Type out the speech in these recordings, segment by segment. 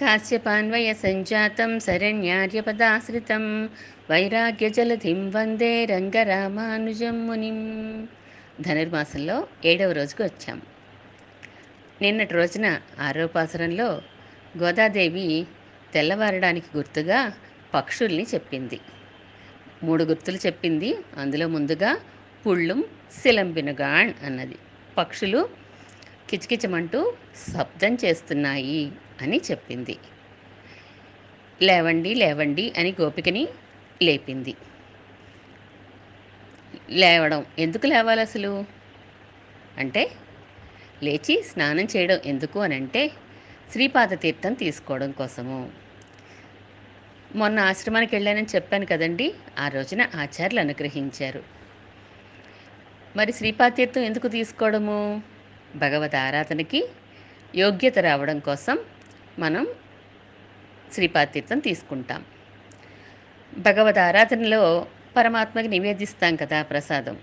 కాశ్యపాన్వయ సంజాతం శరణ్యార్యపదాశ్రితం వైరాగ్యజలధిం వందే రంగరామానుజం మునిం. ధనుర్మాసంలో ఏడవ రోజుకు వచ్చాం. నిన్నటి రోజున ఆరోపాసురంలో గోదాదేవి తెల్లవారడానికి గుర్తుగా పక్షుల్ని చెప్పింది. మూడు గుర్తులు చెప్పింది. అందులో ముందుగా పుళ్ళుం సిలంబినుగాణ్ అన్నది. పక్షులు కిచకిచమంటూ శబ్దం చేస్తున్నాయి అని చెప్పింది. లేవండి లేవండి అని గోపికని లేపింది. లేవడం ఎందుకు లేవాలి అసలు? అంటే లేచి స్నానం చేయడం ఎందుకు అని అంటే శ్రీపాద తీర్థం తీసుకోవడం కోసము. మొన్న ఆశ్రమానికి వెళ్ళానని చెప్పాను కదండి ఆ రోజున ఆచార్యులు అనుగ్రహించారు. మరి శ్రీపాద తీర్థం ఎందుకు తీసుకోవడము? భగవత్ ఆరాధనకి యోగ్యత రావడం కోసం మనం శ్రీపాద తీర్థం తీసుకుంటాం. భగవద్ ఆరాధనలో పరమాత్మకి నివేదిస్తాం కదా ప్రసాదం.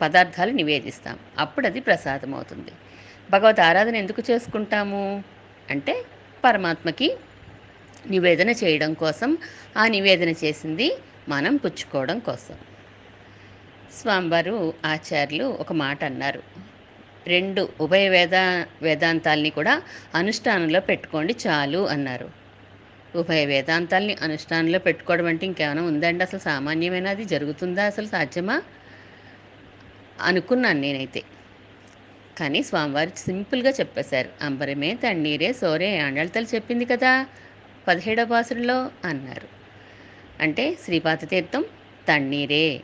పదార్థాలు నివేదిస్తాం. అప్పుడు అది ప్రసాదం అవుతుంది. భగవద్ ఆరాధన ఎందుకు చేసుకుంటాము? అంటే పరమాత్మకి నివేదన చేయడం కోసం ఆ నివేదన చేసింది మనం పుచ్చుకోవడం కోసం. స్వామివారు ఆచార్యులు ఒక మాట అన్నారు. రెండు ఉభయ వేద వేదాంతాల్ని కూడా అనుష్ఠానంలో పెట్టుకోండి చాలు అన్నారు. ఉభయ వేదాంతాల్ని అనుష్ఠానంలో పెట్టుకోవడం అంటే ఇంకేమైనా ఉందండి? అసలు సామాన్యమైన అది జరుగుతుందా? అసలు సాధ్యమా? అనుకున్నాను నేనైతే. కానీ స్వామివారు సింపుల్గా చెప్పేశారు. అంబరమే తన్నీరే సోరే ఆండళతలు చెప్పింది కదా? పదిహేడవ పాసురంలో అన్నారు. అంటే శ్రీపాత తీర్థం తన్నీరే.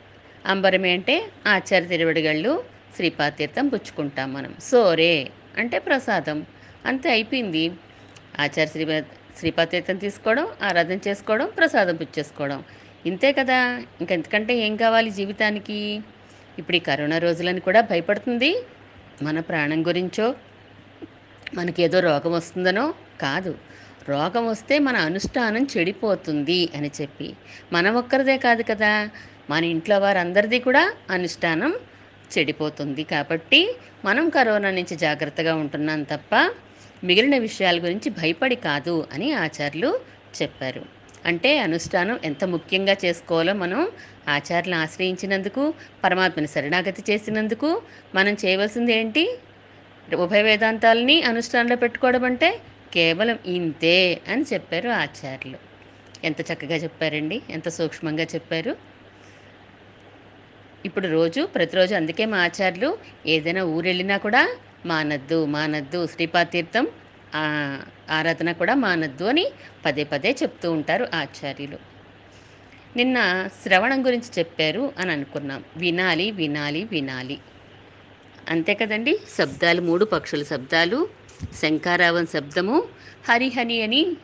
అంబరమే అంటే ఆచార్య తిరువడిగళ్ళు శ్రీపాతీర్థం పుచ్చుకుంటాం మనం. సోరే అంటే ప్రసాదం. అంతే అయిపోయింది. ఆచార్య శ్రీ శ్రీపాతీర్థం తీసుకోవడం ఆరాధన చేసుకోవడం ప్రసాదం పుచ్చేసుకోవడం. ఇంతే కదా. ఇంకెంతకంటే ఏం కావాలి జీవితానికి? ఇప్పుడు ఈ కరోనా రోజులని కూడా భయపడుతుంది. మన ప్రాణం గురించో మనకేదో రోగం వస్తుందనో కాదు. రోగం వస్తే మన అనుష్ఠానం చెడిపోతుంది అని చెప్పి. మన ఒక్కరిదే కాదు కదా. మన ఇంట్లో వారందరిది కూడా అనుష్ఠానం చెడిపోతుంది. కాబట్టి మనం కరోనా నుంచి జాగ్రత్తగా ఉంటున్నాం తప్ప మిగిలిన విషయాల గురించి భయపడి కాదు అని ఆచార్యులు చెప్పారు. అంటే అనుష్ఠానం ఎంత ముఖ్యంగా చేసుకోవాలో మనం ఆచార్యులను ఆశ్రయించినందుకు పరమాత్మని శరణాగతి చేసినందుకు మనం చేయవలసింది ఏంటి? ఉభయ వేదాంతాలని అనుష్ఠానంలో పెట్టుకోవడం అంటే కేవలం ఇంతే అని చెప్పారు ఆచార్యులు. ఎంత చక్కగా చెప్పారండి ఎంత సూక్ష్మంగా చెప్పారు. ఇప్పుడు రోజు ప్రతిరోజు అందుకే మా ఆచార్యులు ఏదైనా ఊరు వెళ్ళినా కూడా మానద్దు మానద్దు శ్రీపాతీర్థం ఆరాధన కూడా మానద్దు అని పదే పదే చెప్తూ ఉంటారు ఆచార్యులు. నిన్న శ్రవణం గురించి చెప్పారు అని అనుకున్నాం. వినాలి వినాలి వినాలి. అంతే కదండి? శబ్దాలు మూడు పక్షుల శబ్దాలు శంకారావం శబ్దము హరిహని అని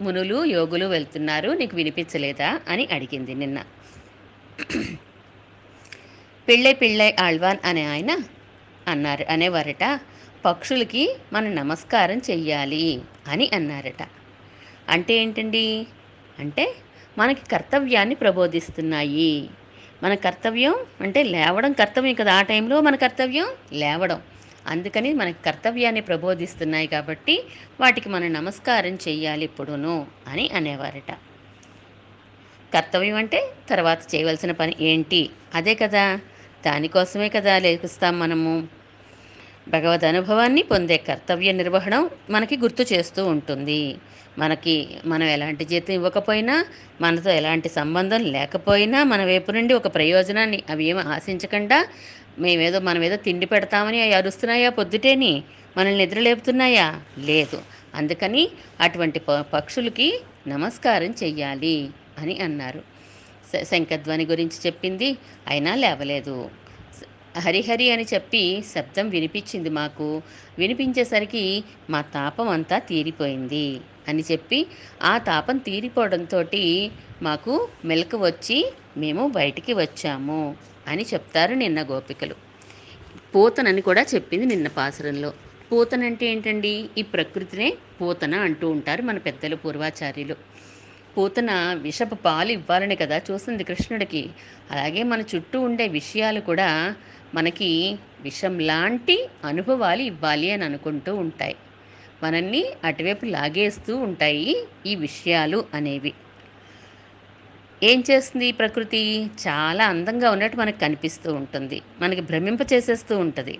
మునులు యోగులు వెళ్తున్నారు. నీకు వినిపించలేదా? అని అడిగింది నిన్న. పిళ్ళై పిళ్ళై ఆళ్వాన్ అనే ఆయన అన్నారు అనేవారట. పక్షులకి మనం నమస్కారం చెయ్యాలి అని అన్నారట. అంటే ఏంటండి? అంటే మనకి కర్తవ్యాన్ని ప్రబోధిస్తున్నాయి. మన కర్తవ్యం అంటే లేవడం కర్తవ్యం కదా ఆ టైంలో మన కర్తవ్యం లేవడం. అందుకని మనకి కర్తవ్యాన్ని ప్రబోధిస్తున్నాయి కాబట్టి వాటికి మనం నమస్కారం చెయ్యాలి ఇప్పుడును అని అనేవారట. కర్తవ్యం అంటే తర్వాత చేయవలసిన పని ఏంటి? అదే కదా దానికోసమే కదా లేపిస్తాం మనము. భగవద్ అనుభవాన్ని పొందే కర్తవ్య నిర్వహణం మనకి గుర్తు చేస్తూ ఉంటుంది. మనకి మనం ఎలాంటి జీతం ఇవ్వకపోయినా మనతో ఎలాంటి సంబంధం లేకపోయినా మన వైపు నుండి ఒక ప్రయోజనాన్ని అవి ఏమి ఆశించకుండా మేమేదో మనమేదో తిండి పెడతామని అవి అరుస్తున్నాయా పొద్దుటేని? మనల్ని నిద్రలేపుతున్నాయా లేదు. అందుకని అటువంటి ప- పక్షులకి నమస్కారం చెయ్యాలి అని అన్నారు. శంఖధ్వని గురించి చెప్పింది అయినా లేవలేదు. హరిహరి అని చెప్పి శబ్దం వినిపించింది మాకు. వినిపించేసరికి మా తాపం అంతా తీరిపోయింది అని చెప్పి ఆ తాపం తీరిపోవడంతో మాకు మెలకు వచ్చి మేము బయటికి వచ్చాము అని చెప్తారు నిన్న గోపికలు. పూతనని కూడా చెప్పింది నిన్న పాసురంలో. పూతన అంటే ఏంటండి? ఈ ప్రకృతినే పూతన అంటూ ఉంటారు మన పెద్దలు పూర్వాచార్యులు. పూతన విషపు పాలు ఇవ్వాలని కదా చూస్తుంది కృష్ణుడికి. అలాగే మన చుట్టూ ఉండే విషయాలు కూడా మనకి విషం లాంటి అనుభవాలు ఇవ్వాలి అని అనుకుంటూ ఉంటాయి. మనల్ని అటువైపు లాగేస్తూ ఉంటాయి ఈ విషయాలు అనేవి. ఏం చేస్తుంది ప్రకృతి? చాలా అందంగా ఉన్నట్టు మనకు కనిపిస్తూ ఉంటుంది. మనకి భ్రమింప చేసేస్తూ ఉంటుంది.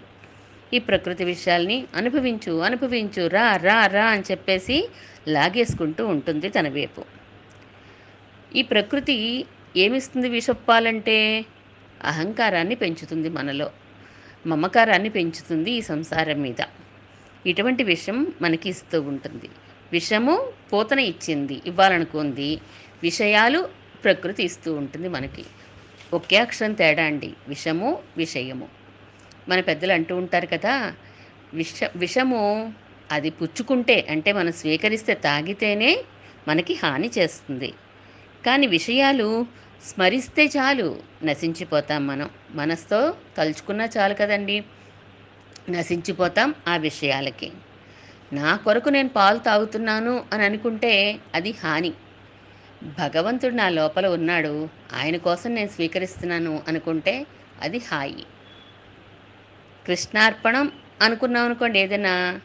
ఈ ప్రకృతి విషయాల్ని అనుభవించు అనుభవించు రా రా రా అని చెప్పేసి లాగేసుకుంటూ ఉంటుంది తన వైపు. ఈ ప్రకృతి ఏమిస్తుంది విషప్పాలంటే? అహంకారాన్ని పెంచుతుంది మనలో. మమకారాన్ని పెంచుతుంది ఈ సంసారం మీద. ఇటువంటి విషం మనకి ఇస్తూ ఉంటుంది. విషము పోతన ఇచ్చింది ఇవ్వాలనుకుంది. విషయాలు ప్రకృతి ఇస్తూ ఉంటుంది మనకి. ఒకే అక్షరం తేడా అండి. విషము విషయము. మన పెద్దలు అంటూ ఉంటారు కదా విష విషము అది పుచ్చుకుంటే అంటే మనం స్వీకరిస్తే తాగితేనే మనకి హాని చేస్తుంది. కానీ విషయాలు స్మరిస్తే చాలు. నశించిపోతాం మనం. మనసుతో తలుచుకున్నా చాలు కదండి. నశించిపోతాం ఆ విషయాలకి. నా కొరకు నేను పాలు తాగుతున్నాను అని అనుకుంటే అది హాని. భగవంతుడు నా లోపల ఉన్నాడు. ఆయన కోసం నేను స్వీకరిస్తున్నాను అనుకుంటే అది హాయి. కృష్ణార్పణం అనుకున్నాం అనుకోండి ఏదైనా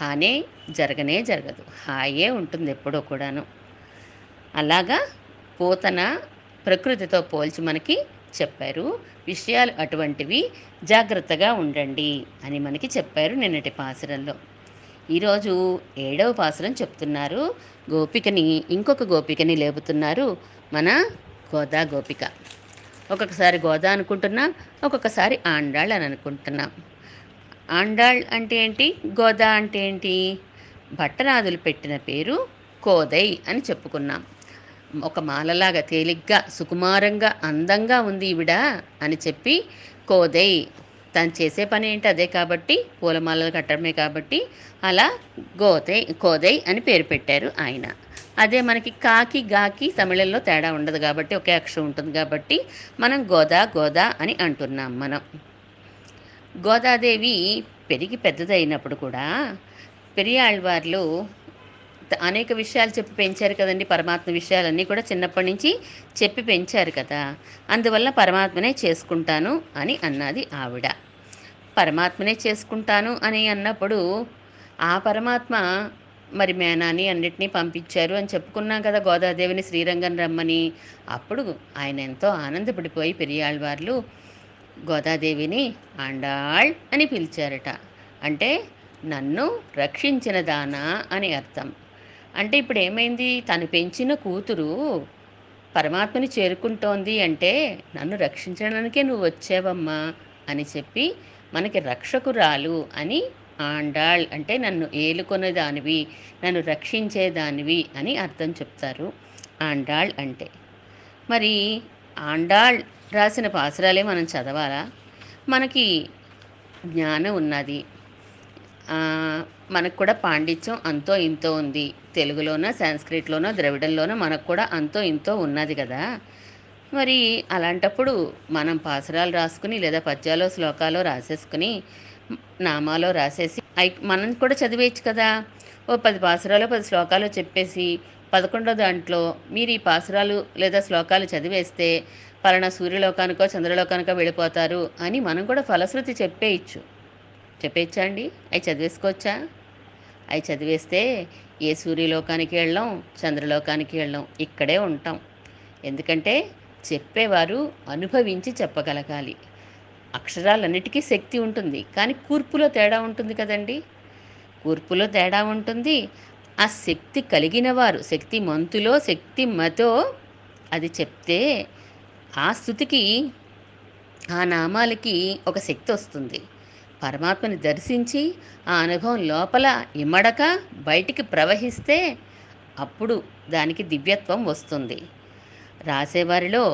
హానే జరగనే జరగదు. హాయే ఉంటుంది ఎప్పుడూ కూడాను. అలాగా పోతన ప్రకృతితో పోల్చి మనకి చెప్పారు. విషయాలు అటువంటివి జాగ్రత్తగా ఉండండి అని మనకి చెప్పారు నిన్నటి పాసురంలో. ఈరోజు ఏడవ పాసురం చెప్తున్నారు. గోపికని ఇంకొక గోపికని లేపుతున్నారు మన గోదా గోపిక. ఒక్కొక్కసారి గోదా అనుకుంటున్నాం ఒక్కొక్కసారి ఆండాళ్ అని అనుకుంటున్నాం. ఆండాళ్ అంటే ఏంటి? గోదా అంటే ఏంటి? భట్టరాజులు పెట్టిన పేరు కోదై అని చెప్పుకున్నాం. ఒక మాలలాగా తేలిగ్గా సుకుమారంగా అందంగా ఉంది ఈవిడ అని చెప్పి కోదై తను చేసే పని ఏంటి అదే కాబట్టి పూలమాలలు కట్టడమే కాబట్టి అలా గోదై కోదై అని పేరు పెట్టారు ఆయన. అదే మనకి కాకి గాకి తమిళంలో తేడా ఉండదు కాబట్టి ఒకే అక్షరం ఉంటుంది కాబట్టి మనం గోదా గోదా అని అంటున్నాం మనం. గోదాదేవి పెరిగి పెద్దదైనప్పుడు కూడా పెరియాళ్ళవార్లు అనేక విషయాలు చెప్పి పెంచారు కదండి పరమాత్మ విషయాలన్నీ కూడా చిన్నప్పటి నుంచి చెప్పి పెంచారు కదా. అందువల్ల పరమాత్మనే చేసుకుంటాను అని అన్నది ఆవిడ. పరమాత్మనే చేసుకుంటాను అని అన్నప్పుడు ఆ పరమాత్మ మరి మేనాని అన్నిటినీ పంపించారు అని చెప్పుకున్నాం కదా గోదాదేవిని శ్రీరంగం రమ్మని. అప్పుడు ఆయన ఎంతో ఆనందపడిపోయి పెరియాళ్వార్లు గోదాదేవిని ఆండాళ్ అని పిలిచారట. అంటే నన్ను రక్షించిన దానా అని అర్థం. అంటే ఇప్పుడు ఏమైంది తను పెంచిన కూతురు పరమాత్మని చేరుకుంటోంది అంటే నన్ను రక్షించడానికే నువ్వు వచ్చావమ్మా అని చెప్పి మనకి రక్షకురాలు అని ఆండాళ్ అంటే నన్ను ఏలుకొనేదానివి నన్ను రక్షించేదానివి అని అర్థం చెప్తారు ఆండాళ్ అంటే. మరి ఆండాళ్ రాసిన పాసురాలే మనం చదవాలా? మనకి జ్ఞానం ఉన్నది. మనకు కూడా పాండిత్యం అంతో ఇంతో ఉంది. తెలుగులోనో సాంస్క్రిట్లోనో ద్రవిడంలోనో మనకు కూడా అంతో ఇంతో ఉన్నది కదా. మరి అలాంటప్పుడు మనం పాసురాలు రాసుకుని లేదా పద్యాలో శ్లోకాలో రాసేసుకుని నామాలో రాసేసి అయి- మనం కూడా చదివేయచ్చు కదా. ఓ పది పాసురాలు పది శ్లోకాలు చెప్పేసి పదకొండో దాంట్లో మీరు ఈ పాసురాలు లేదా శ్లోకాలు చదివేస్తే పలానా సూర్యలోకానికో చంద్రలోకానికో వెళ్ళిపోతారు అని మనం కూడా ఫలశ్రుతి చెప్పేయచ్చు. చెప్పేయచ్చా అండి? అవి చదివేసుకోవచ్చా? అవి చదివేస్తే ఏ సూర్యలోకానికి వెళ్ళాం చంద్రలోకానికి వెళ్ళాం ఇక్కడే ఉంటాం. ఎందుకంటే చెప్పేవారు అనుభవించి చెప్పగలగాలి. అక్షరాలన్నిటికీ శక్తి ఉంటుంది కానీ కూర్పులో తేడా ఉంటుంది కదండి. కూర్పులో తేడా ఉంటుంది. ఆ శక్తి కలిగిన వారు శక్తి మంతులో శక్తి మతో అది చెప్తే ఆ స్థుతికి ఆ నామాలకి ఒక శక్తి వస్తుంది. పరమాత్మని దర్శించి ఆ అనుభవం లోపల ఇమ్మడక బయటికి ప్రవహిస్తే అప్పుడు దానికి దివ్యత్వం వస్తుంది. రాసేవారిలో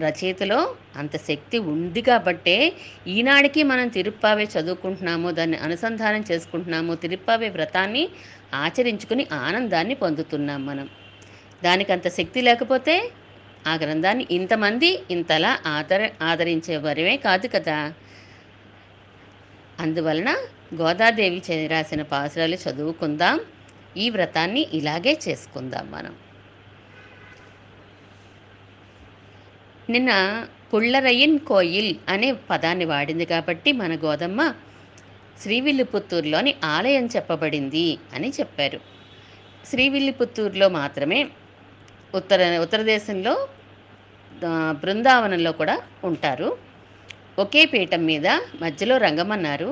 రచయితలో అంత శక్తి ఉంది కాబట్టే ఈనాడికి మనం తిరుప్పావే చదువుకుంటున్నాము దాన్ని అనుసంధానం చేసుకుంటున్నాము తిరుప్పావే వ్రతాన్ని ఆచరించుకుని ఆనందాన్ని పొందుతున్నాం మనం. దానికి అంత శక్తి లేకపోతే ఆ గ్రంథాన్ని ఇంతమంది ఇంతలా ఆదర ఆదరించేవారమే కాదు కదా. అందువలన గోదాదేవి చే- రాసిన పాసురాలు చదువుకుందాం. ఈ వ్రతాన్ని ఇలాగే చేసుకుందాం మనం. నిన్న పుళ్ళరయ్యన్ కోయిల్ అనే పదాన్ని వాడింది కాబట్టి మన గోదమ్మ శ్రీవిల్లిపుత్తూరులోని ఆలయం చెప్పబడింది అని చెప్పారు. శ్రీవిల్లిపుత్తూరులో మాత్రమే ఉత్తర ఉత్తర దేశంలో బృందావనంలో కూడా ఉంటారు. ఒకే పీఠం మీద మధ్యలో రంగమన్నారు.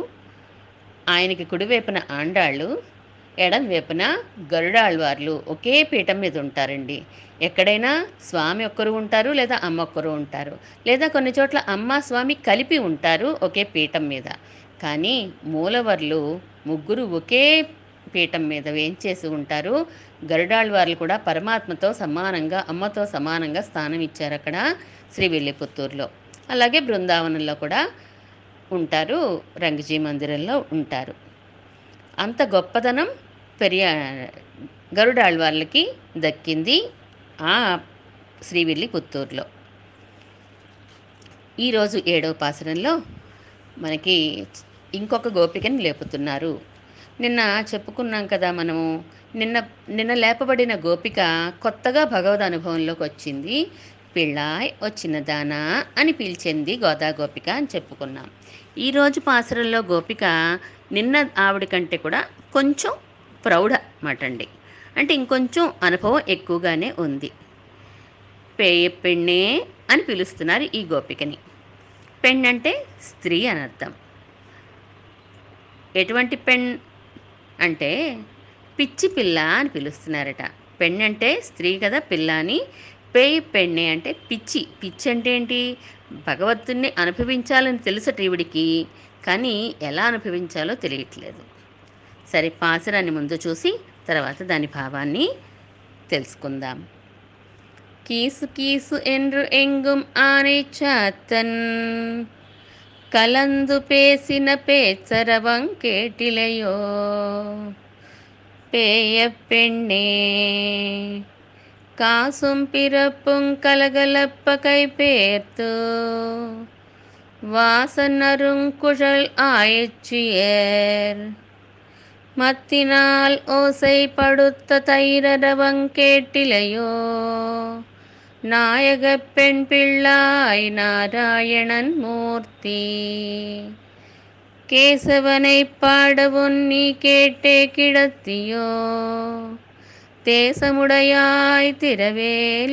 ఆయనకి కుడివైపున ఆండాళ్ళు ఎడం వైపున గరుడాళ్వార్లు ఒకే పీఠం మీద ఉంటారండి. ఎక్కడైనా స్వామి ఒక్కరు ఉంటారు లేదా అమ్మ ఒక్కరు ఉంటారు. లేదా కొన్ని చోట్ల అమ్మ స్వామి కలిపి ఉంటారు ఒకే పీఠం మీద. కానీ మూలవర్లు ముగ్గురు ఒకే పీఠం మీద వేంచేసి ఉంటారు. గరుడాళ్వార్లు కూడా పరమాత్మతో సమానంగా అమ్మతో సమానంగా స్థానం ఇచ్చారు అక్కడ శ్రీవిల్లిపుత్తూరులో అలాగే బృందావనంలో కూడా ఉంటారు రంగజీ మందిరంలో ఉంటారు. అంత గొప్పదనం పెరియ గరుడాళ్వార్లకి దక్కింది ఆ శ్రీవిల్లి పుత్తూరులో. ఈరోజు ఏడవ పాసరంలో మనకి ఇంకొక గోపికని లేపుతున్నారు. నిన్న చెప్పుకున్నాం కదా మనము నిన్న నిన్న లేపబడిన గోపిక కొత్తగా భగవద్ అనుభవంలోకి వచ్చింది. పిళ్ళాయ్ వచ్చిన దానా అని పిలిచింది గోదా గోపిక అని చెప్పుకున్నాం. ఈరోజు పాసరంలో గోపిక నిన్న ఆవిడ కంటే కూడా కొంచెం ప్రౌఢ మటండి అంటే ఇంకొంచెం అనుభవం ఎక్కువగానే ఉంది. పేయ పెన్నే అని పిలుస్తున్నారు ఈ గోపికని. పెణ్ అంటే స్త్రీ అని అర్థం. ఎటువంటి పెన్ అంటే పిచ్చి పిల్ల అని పిలుస్తున్నారట. పెణ్ అంటే స్త్రీ కదా పిల్ల అని పేయి పెణ్ణి అంటే పిచ్చి. పిచ్చి అంటే ఏంటి భగవంతుణ్ణి అనుభవించాలని తెలుసట ఈవిడికి కానీ ఎలా అనుభవించాలో తెలియట్లేదు. సరే పాసరాన్ని ముందు చూసి తర్వాత దాని భావాన్ని తెలుసుకుందాం. కీసు కీసు ఎండ్రు ఎంగుం ఆనే చాతన్. కలందు పేసిన பேச்சரவங் కేటిలయో పేయ పెణ్ణే காசும் பிறப்பும் கலகலப்ப கைபேர்த்து வாசனருங்குழல் ஆயச்சியர். மத்தினால் ஓசை படுத்த தைரரவங் கேட்டிலையோ நாயக பெண் பிள்ளாய் நாராயணன் மூர்த்தி. கேசவனை பாடவும் நீ கேட்டே கிடத்தியோ தேசமுடையாய் తిరవేలోరెంపవాయ్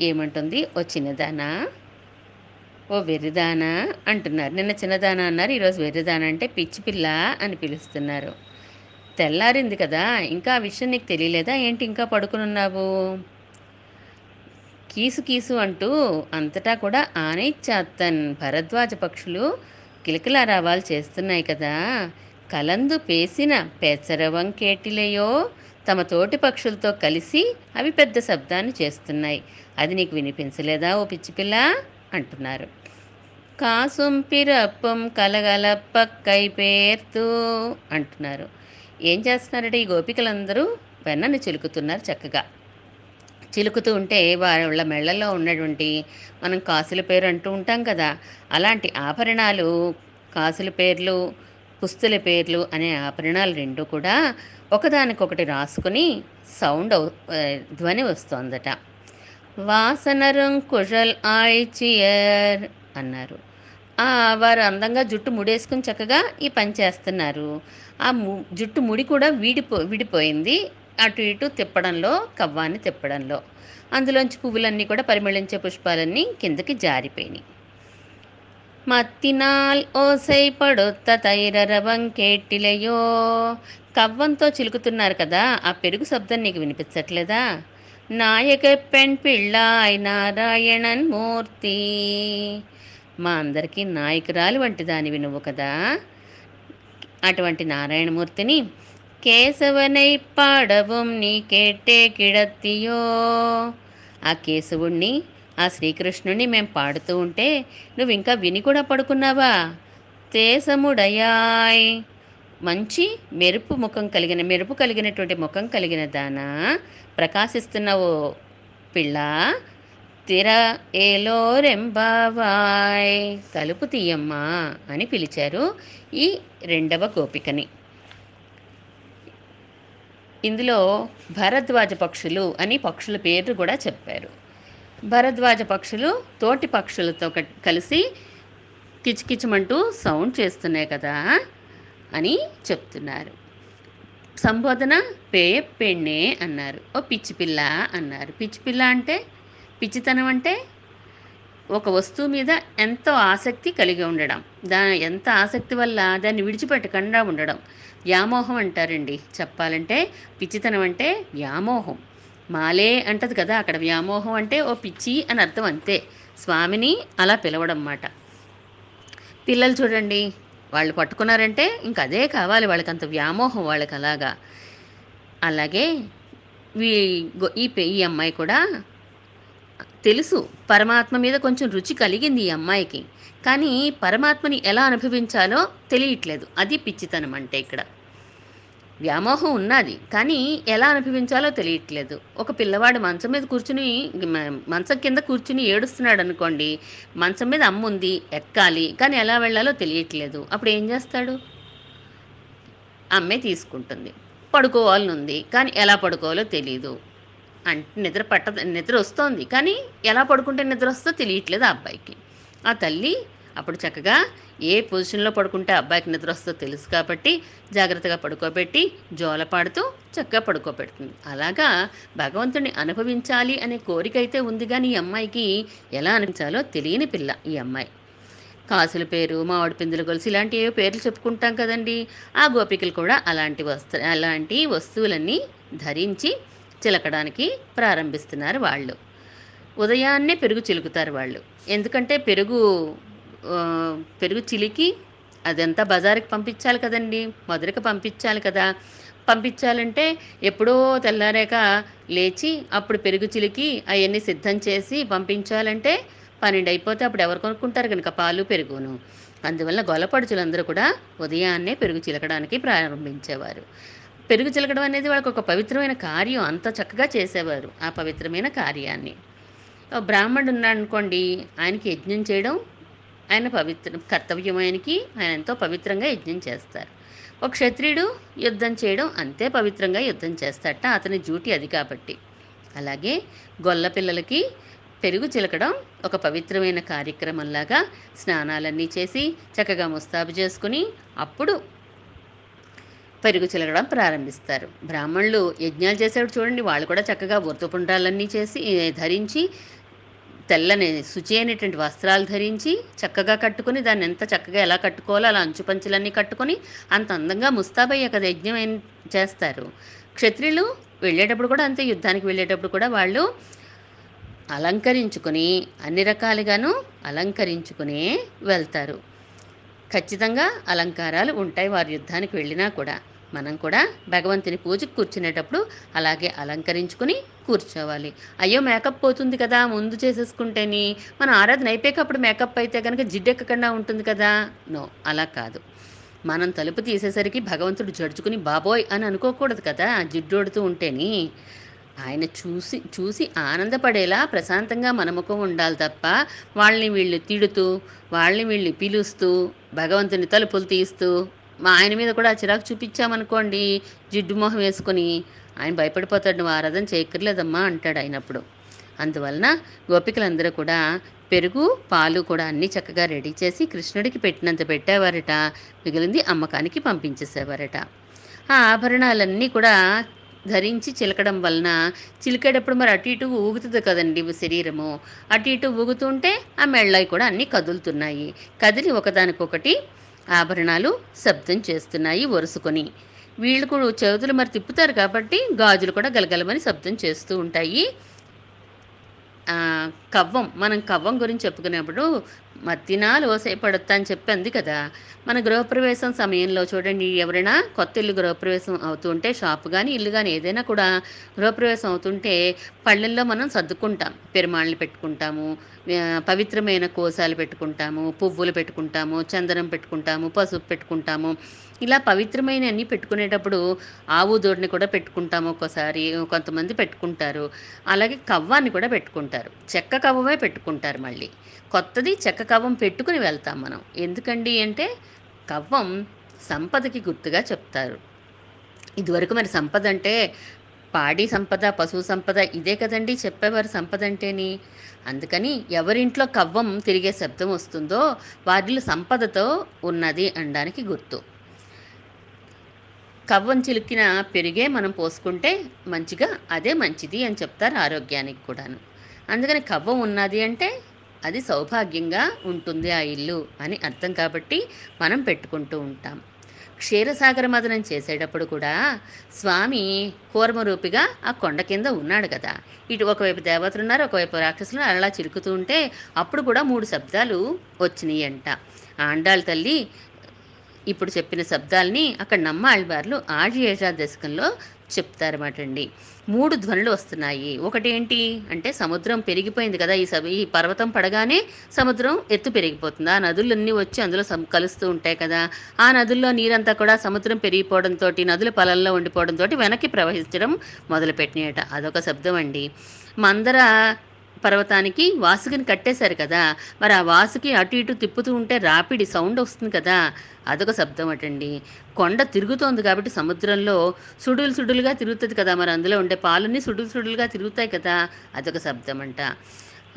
ఏమంటుంది ఓ చిన్నదానా ఓ వెర్రిదానా అంటున్నారు నిన్న చిన్నదానా అన్నారు ఈరోజు వెర్రిదానా అంటే పిచ్చి పిల్ల అని పిలుస్తున్నారు తెల్లారింది కదా ఇంకా ఆ విషయం నీకు తెలియలేదా ఏంటి ఇంకా పడుకునున్నావు కీసు కీసు అంటూ అంతటా కూడా ఆనైచ్చాత్తన్ భరద్వాజ పక్షులు కిలకిలారావాలు చేస్తున్నాయి కదా కలందు పేసిన పెసరవం కేటిలయో తమ తోటి పక్షులతో కలిసి అవి పెద్ద శబ్దాన్ని చేస్తున్నాయి. అది నీకు వినిపించలేదా ఓ పిచ్చిపిల్ల అంటున్నారు. కాసుంపిరప్పం కలగలప్పక్కై పేర్తూ అంటున్నారు. ఏం చేస్తున్నారంటే ఈ గోపికలందరూ? వెన్నను చిలుకుతున్నారు చక్కగా. చిలుకుతూ ఉంటే వాళ్ళ మెళ్ళల్లో ఉన్నటువంటి మనం కాసుల పేరు అంటూ ఉంటాం కదా అలాంటి ఆభరణాలు కాసుల పేర్లు పుస్తుల పేర్లు అనే ఆభరణాలు రెండు కూడా ఒకదానికొకటి రాసుకుని సౌండ్ అవు ధ్వని వస్తోందట. వాసనరం కుషల్ ఆయిచియర్ అన్నారు. వారు అందంగా జుట్టు ముడేసుకుని చక్కగా ఈ పని చేస్తున్నారు. ఆ ము జుట్టు ముడి కూడా విడిపో విడిపోయింది. అటు ఇటు తిప్పడంలో కవ్వాన్ని తిప్పడంలో. అందులోంచి పువ్వులన్నీ కూడా పరిమళించే పుష్పాలన్నీ కిందకి జారిపోయినాయి. మత్తినాల్ ఓసై పడొత్త తైరరవం కేటిలయో కవ్వంతో చిలుకుతున్నారు కదా ఆ పెరుగు శబ్దం నీకు వినిపించట్లేదా? నాయక పెణ్ పిళ్ళాయ్ నారాయణన్ మూర్తి. మా అందరికీ నాయకురాలు వంటి దానివి నువ్వు కదా. అటువంటి నారాయణమూర్తిని కేశవనై పాడవం నీ కేటే కిడత్తియో. ఆ కేశవుణ్ణి ఆ శ్రీకృష్ణుని మేము పాడుతూ ఉంటే నువ్వు ఇంకా విని కూడా పడుకున్నావా? తేసముడయాయ్ మంచి మెరుపు ముఖం కలిగిన మెరుపు కలిగినటువంటి ముఖం కలిగిన దానా ప్రకాశిస్తున్నావు పిల్ల తిర ఏలో రెంబావాయ్ తలుపు తీయమ్మా అని పిలిచారు ఈ రెండవ గోపికని. ఇందులో భరద్వాజ పక్షులు అని పక్షుల పేర్లు కూడా చెప్పారు. భరద్వాజ పక్షులు తోటి పక్షులతో కలిసి కిచకిచమంటూ సౌండ్ చేస్తున్నాయి కదా అని చెప్తున్నారు. సంబోధన పే పెన్నే అన్నారు. ఓ పిచ్చి పిల్ల అన్నారు. పిచ్చి పిల్ల అంటే? పిచ్చితనం అంటే? ఒక వస్తువు మీద ఎంతో ఆసక్తి కలిగి ఉండడం. దా ఎంత ఆసక్తి వల్ల దాన్ని విడిచిపెట్టకుండా ఉండడం. వ్యామోహం అంటారండి. చెప్పాలంటే పిచ్చితనం అంటే వ్యామోహం. మాలే అంటది కదా అక్కడ వ్యామోహం అంటే ఓ పిచ్చి అని అర్థం అంతే. స్వామిని అలా పిలవడం మాట పిల్లలు చూడండి వాళ్ళు పట్టుకున్నారంటే ఇంక అదే కావాలి వాళ్ళకి అంత వ్యామోహం వాళ్ళకి అలాగా అలాగే ఈ ఈ అమ్మాయి కూడా తెలుసు పరమాత్మ మీద కొంచెం రుచి కలిగింది ఈ అమ్మాయికి. కానీ పరమాత్మని ఎలా అనుభవించాలో తెలియట్లేదు. అది పిచ్చితనం అంటే ఇక్కడ. వ్యామోహం ఉన్నది కానీ ఎలా అనుభవించాలో తెలియట్లేదు. ఒక పిల్లవాడు మంచం మీద కూర్చుని మంచం కింద కూర్చుని ఏడుస్తున్నాడు అనుకోండి మంచం మీద అమ్ముంది ఎక్కాలి కానీ ఎలా వెళ్ళాలో తెలియట్లేదు. అప్పుడు ఏం చేస్తాడు? అమ్మే తీసుకుంటుంది. పడుకోవాలని ఉంది కానీ ఎలా పడుకోవాలో తెలియదు అంటే నిద్ర పట్ట నిద్ర వస్తోంది కానీ ఎలా పడుకుంటే నిద్ర వస్తుందో తెలియట్లేదు ఆ అబ్బాయికి. ఆ తల్లి అప్పుడు చక్కగా ఏ పొజిషన్లో పడుకుంటే అబ్బాయికి నిద్ర వస్తుందో తెలుసు కాబట్టి జాగ్రత్తగా పడుకోబెట్టి జోలపాడుతూ చక్కగా పడుకోబెడుతుంది. అలాగా భగవంతుని అనుభవించాలి అనే కోరిక అయితే ఉంది కానీ ఈ అమ్మాయికి ఎలా అనిపించాలో తెలియని పిల్ల ఈ అమ్మాయి. కాసుల పేరు మామిడి పిందుల గొలుసు ఇలాంటి ఏవో పేర్లు చెప్పుకుంటాం కదండి. ఆ గోపికలు కూడా అలాంటి వస్తు అలాంటి వస్తువులన్నీ ధరించి చిలకడానికి ప్రారంభిస్తున్నారు వాళ్ళు. ఉదయాన్నే పెరుగు చిలుకుతారు వాళ్ళు. ఎందుకంటే పెరుగు పెరుగు చిలికి అదంతా బజారుకి పంపించాలి కదండి. మధురకు పంపించాలి కదా. పంపించాలంటే ఎప్పుడో తెల్లారాక లేచి అప్పుడు పెరుగు చిలికి అవన్నీ సిద్ధం చేసి పంపించాలంటే పన్నెండు అయిపోతే అప్పుడు ఎవరు కొనుక్కుంటారు కనుక? పాలు పెరుగును. అందువల్ల గొల్లపడుచులందరూ కూడా ఉదయాన్నే పెరుగు చిలకడానికి ప్రారంభించేవారు. పెరుగు చిలకడం అనేది వాళ్ళకి ఒక పవిత్రమైన కార్యం. అంత చక్కగా చేసేవారు ఆ పవిత్రమైన కార్యాన్ని. బ్రాహ్మణుడు ఉన్నాడు అనుకోండి ఆయనకి యజ్ఞం చేయడం ఆయన పవిత్ర కర్తవ్యమైనకి ఆయన ఎంతో పవిత్రంగా యజ్ఞం చేస్తారు. ఒక క్షత్రియుడు యుద్ధం చేయడం అంతే పవిత్రంగా యుద్ధం చేస్తాట అతని డ్యూటీ అది కాబట్టి. అలాగే గొల్ల పిల్లలకి పెరుగు చిలకడం ఒక పవిత్రమైన కార్యక్రమంలాగా స్నానాలన్నీ చేసి చక్కగా ముస్తాబు చేసుకుని అప్పుడు పెరుగు చిలకడం ప్రారంభిస్తారు. బ్రాహ్మణులు యజ్ఞాలు చేసేవాడు చూడండి వాళ్ళు కూడా చక్కగా వృతపుండ్రాలన్నీ చేసి ధరించి తెల్లని శుచి అయినటువంటి వస్త్రాలు ధరించి చక్కగా కట్టుకొని దాన్ని ఎంత చక్కగా ఎలా కట్టుకోవాలో అలా అంచు పంచులన్నీ కట్టుకొని అంత అందంగా ముస్తాబయ్య కదా యజ్ఞం చేస్తారు. క్షత్రియులు వెళ్ళేటప్పుడు కూడా అంతే యుద్ధానికి వెళ్ళేటప్పుడు కూడా వాళ్ళు అలంకరించుకొని అన్ని రకాలుగాను అలంకరించుకునే వెళ్తారు. ఖచ్చితంగా అలంకారాలు ఉంటాయి వారు యుద్ధానికి వెళ్ళినా కూడా. మనం కూడా భగవంతుని పూజకు కూర్చునేటప్పుడు అలాగే అలంకరించుకుని కూర్చోవాలి. అయ్యో మేకప్ పోతుంది కదా ముందు చేసేసుకుంటేని. మన ఆరాధన అయిపోయాక అప్పుడు మేకప్ అయితే కనుక జిడ్డెక్కకుండా ఉంటుంది కదా. నో అలా కాదు. మనం తలుపు తీసేసరికి భగవంతుడు జడుచుకుని బాబోయ్ అని అనుకోకూడదు కదా జిడ్డోడుతూ ఉంటేని. ఆయన చూసి చూసి ఆనందపడేలా ప్రశాంతంగా మనముఖం ఉండాలి తప్ప వాళ్ళని వీళ్ళు తిడుతూ వాళ్ళని వీళ్ళు పిలుస్తూ భగవంతుని తలుపులు తీస్తూ మా ఆయన మీద కూడా చిరాకు చూపించామనుకోండి జిడ్డు మొహం వేసుకొని. ఆయన భయపడిపోతాడు నువ్వు ఆరాధన చేయక్కర్లేదమ్మా అంటాడు ఆయనప్పుడు. అందువలన గోపికలందరూ కూడా పెరుగు పాలు కూడా అన్నీ చక్కగా రెడీ చేసి కృష్ణుడికి పెట్టినంత పెట్టేవారట. మిగిలింది అమ్మకానికి పంపించేసేవారట. ఆ ఆభరణాలన్నీ కూడా ధరించి చిలకడం వలన చిలికేటప్పుడు మరి అటు ఇటు ఊగుతుంది కదండి శరీరము. అటు ఇటు ఊగుతుంటే ఆ మెళ్ళవి కూడా అన్నీ కదులుతున్నాయి. కదిలి ఒకదానికొకటి ఆభరణాలు శబ్దం చేస్తున్నాయి వరుసుకొని వీళ్ళు కూడా చెవుతులు మరి తిప్పుతారు కాబట్టి గాజులు కూడా గలగలమని శబ్దం చేస్తూ ఉంటాయి. కవ్వం. మనం కవ్వం గురించి చెప్పుకునేప్పుడు మత్తినాలు ఓసేపడొత్తా అని చెప్పింది కదా. మన గృహప్రవేశం సమయంలో చూడండి ఎవరైనా కొత్త ఇల్లు గృహప్రవేశం అవుతుంటే షాప్ కానీ ఇల్లు కానీ ఏదైనా కూడా గృహప్రవేశం అవుతుంటే పళ్ళల్లో మనం సర్దుకుంటాం పెరుమాళ్ళని పెట్టుకుంటాము పవిత్రమైన కోసాలు పెట్టుకుంటాము పువ్వులు పెట్టుకుంటాము చందనం పెట్టుకుంటాము పసుపు పెట్టుకుంటాము. ఇలా పవిత్రమైన అన్నీ పెట్టుకునేటప్పుడు ఆవు దూడని కూడా పెట్టుకుంటాము ఒక్కోసారి కొంతమంది పెట్టుకుంటారు. అలాగే కవ్వాన్ని కూడా పెట్టుకుంటారు. చెక్క కవ్వమే పెట్టుకుంటారు మళ్ళీ. కొత్తది చెక్క కవ్వం పెట్టుకుని వెళ్తాం మనం. ఎందుకండి అంటే కవ్వం సంపదకి గుర్తుగా చెప్తారు. ఇదివరకు మరి సంపద అంటే పాడి సంపద పశు సంపద ఇదే కదండి చెప్పేవారు సంపద అంటేని. అందుకని ఎవరింట్లో కవ్వం తిరిగే శబ్దం వస్తుందో వారిలో సంపదతో ఉన్నది అనడానికి గుర్తు. కవ్వం చిలికిన పెరిగే మనం పోసుకుంటే మంచిగా అదే మంచిది అని చెప్తారు ఆరోగ్యానికి కూడాను. అందుకని కవ్వం ఉన్నది అంటే అది సౌభాగ్యంగా ఉంటుంది ఆ ఇల్లు అని అర్థం కాబట్టి మనం పెట్టుకుంటూ ఉంటాం. క్షీరసాగర మదనం చేసేటప్పుడు కూడా స్వామి కూర్మరూపిగా ఆ కొండ కింద ఉన్నాడు కదా. ఇటు ఒకవైపు దేవతలు ఉన్నారు ఒకవైపు రాక్షసులు అలా చిరుకుతూ ఉంటే అప్పుడు కూడా మూడు శబ్దాలు వచ్చినాయి అంట ఆండాళ్ళ తల్లి ఇప్పుడు చెప్పిన శబ్దాలని అక్కడ నమ్మాళ్ళవార్లు ఆడియేషా దశకంలో చెప్తారన్నమాట అండి మూడు ధ్వనులు వస్తున్నాయి. ఒకటి ఏంటి అంటే సముద్రం పెరిగిపోయింది కదా ఈ సభ ఈ పర్వతం పడగానే సముద్రం ఎత్తు పెరిగిపోతుంది? ఆ నదులన్నీ వచ్చి అందులో సం- కలుస్తూ ఉంటాయి కదా. ఆ నదుల్లో నీరంతా కూడా సముద్రం పెరిగిపోవడంతో నదుల పొలంలో ఉండిపోవడంతో వెనక్కి ప్రవహించడం మొదలుపెట్టినాయట. అదొక శబ్దం అండి మందర పర్వతానికి వాసుకిని కట్టేశారు కదా. మరి ఆ వాసుకి అటు ఇటు తిప్పుతూ ఉంటే రాపిడి సౌండ్ వస్తుంది కదా. అదొక శబ్దం అటండి. కొండ తిరుగుతోంది కాబట్టి సముద్రంలో సుడులు సుడులుగా తిరుగుతుంది కదా. మరి అందులో ఉండే పాలన్నీ సుడులు సుడులుగా తిరుగుతాయి కదా. అదొక శబ్దం అంట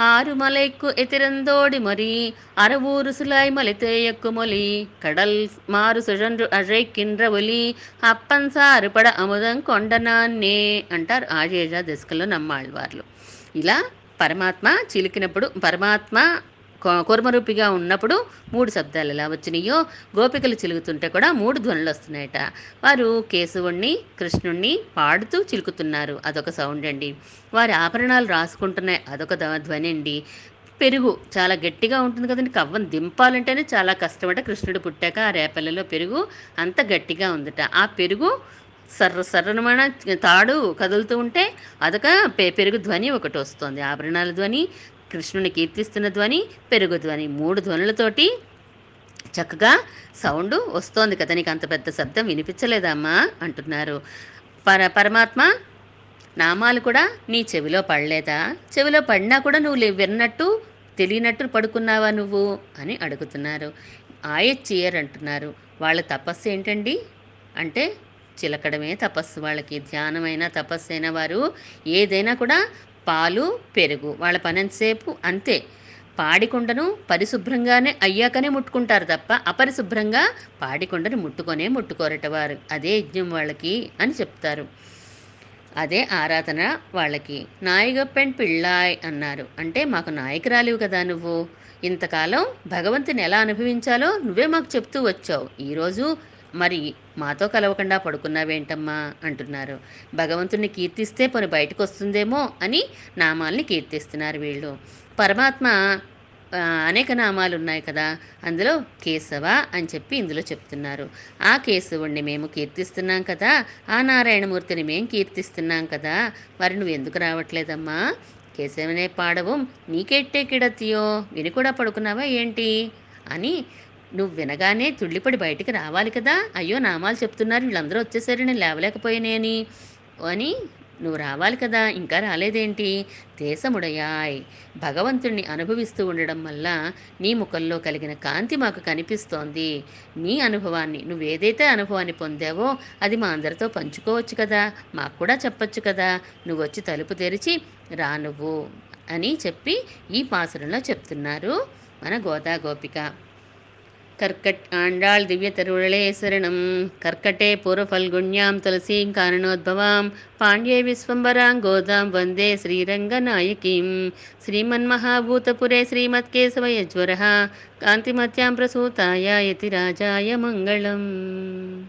ఆరు మలైక్కు ఎతిరందోడి మరి అరవూరు సులాయి మలితే ఎక్కుమొలి కడల్ మారు సుజండ్రు అజైకిండ్ర ఒలి అప్పన్సారు పడ అముదం కొండనాన్నే అంటారు ఆజేజ దశకంలో నమ్మాళ్ళవార్లు. ఇలా పరమాత్మ చిలికినప్పుడు పరమాత్మ కో- కూర్మరూపిగా ఉన్నప్పుడు మూడు శబ్దాలు ఎలా వచ్చినాయో గోపికలు చిలుకుతుంటే కూడా మూడు ధ్వనులు వస్తున్నాయట. వారు కేశవుణ్ణి కృష్ణుణ్ణి పాడుతూ చిలుకుతున్నారు. అదొక సౌండ్ అండి. వారి ఆభరణాలు రాసుకుంటున్నాయి. అదొక ద- ధ్వని అండి. పెరుగు చాలా గట్టిగా ఉంటుంది కదండి. కవ్వం దింపాలంటేనే చాలా కష్టమట కృష్ణుడు పుట్టాక ఆ రేపల్లలో పెరుగు అంత గట్టిగా ఉందట. ఆ పెరుగు సర్ర సర్రనమైన తాడు కదులుతూ ఉంటే అదొక పె- పెరుగు ధ్వని ఒకటి వస్తుంది. ఆభరణాల ధ్వని కృష్ణుని కీర్తిస్తున్న ధ్వని పెరుగు ధ్వని మూడు ధ్వనులతోటి చక్కగా సౌండ్ వస్తోంది కదా. నీకు అంత పెద్ద శబ్దం వినిపించలేదమ్మా అంటున్నారు. పర పరమాత్మ నామాలు కూడా నీ చెవిలో పడలేదా? చెవిలో పడినా కూడా నువ్వు విన్నట్టు తెలియనట్టు పడుకున్నావా నువ్వు? అని అడుగుతున్నారు. ఆయచ్చియర్ అంటున్నారు. వాళ్ళ తపస్సు ఏంటండి? అంటే చిలకడమే తపస్సు. వాళ్ళకి ధ్యానమైన తపస్సు అయిన వారు ఏదైనా కూడా పాలు పెరుగు. వాళ్ళ పనంతసేపు అంతే. పాడికొండను పరిశుభ్రంగానే అయ్యాకనే ముట్టుకుంటారు తప్ప అపరిశుభ్రంగా పాడికొండను ముట్టుకొనే ముట్టుకోరట వారు. అదే యజ్ఞం వాళ్ళకి అని చెప్తారు. అదే ఆరాధన వాళ్ళకి. నాయగప్పెన్ పిళ్ళాయ్ అన్నారు. అంటే మాకు నాయకురాలివి కదా నువ్వు. ఇంతకాలం భగవంతుని ఎలా అనుభవించాలో నువ్వే మాకు చెప్తూ వచ్చావు. ఈరోజు మరి మాతో కలవకుండా పడుకున్నావేంటమ్మా? అంటున్నారు. భగవంతుని కీర్తిస్తే పని బయటకు వస్తుందేమో అని నామాల్ని కీర్తిస్తున్నారు వీళ్ళు. పరమాత్మ అనేక నామాలు ఉన్నాయి కదా అందులో కేశవ అని చెప్పి ఇందులో చెప్తున్నారు. ఆ కేశవుణ్ణి మేము కీర్తిస్తున్నాం కదా ఆ నారాయణమూర్తిని మేము కీర్తిస్తున్నాం కదా మరి నువ్వు ఎందుకు రావట్లేదమ్మా? కేశవనే పాడవు నీకెట్టే కిడతీయో విని కూడా పడుకున్నావా ఏంటి? అని నువ్వు వినగానే తుళ్ళిపడి బయటికి రావాలి కదా. అయ్యో నామాలు చెప్తున్నారు. వీళ్ళందరూ వచ్చేసరి నేను లేవలేకపోయానని. అని నువ్వు రావాలి కదా. ఇంకా రాలేదేంటి? దేశముడయాయ్ భగవంతుణ్ణి అనుభవిస్తూ ఉండడం వల్ల నీ ముఖంలో కలిగిన కాంతి మాకు కనిపిస్తోంది. నీ అనుభవాన్ని నువ్వేదైతే అనుభవాన్ని పొందావో అది మా అందరితో పంచుకోవచ్చు కదా. మాకు కూడా చెప్పొచ్చు కదా. నువ్వు వచ్చి తలుపు తెరిచి రా నువ్వు అని చెప్పి ఈ పాసురంలో చెప్తున్నారు మన గోదా గోపిక కర్కట్ ఆండాళ్ దివ్య తరుళే శరణం. కర్కటే పూర్వఫల్గుణ్యాం తులసీం కారణోద్భవాం. పాండ్యే విశ్వంబరాం గోదాం వందే శ్రీరంగనాయకీం. శ్రీమన్మహాభూతపురే శ్రీమత్కేశవయజ్వర కాంతిమత్యాం ప్రసూతాయ యతిరాజాయ మంగళం.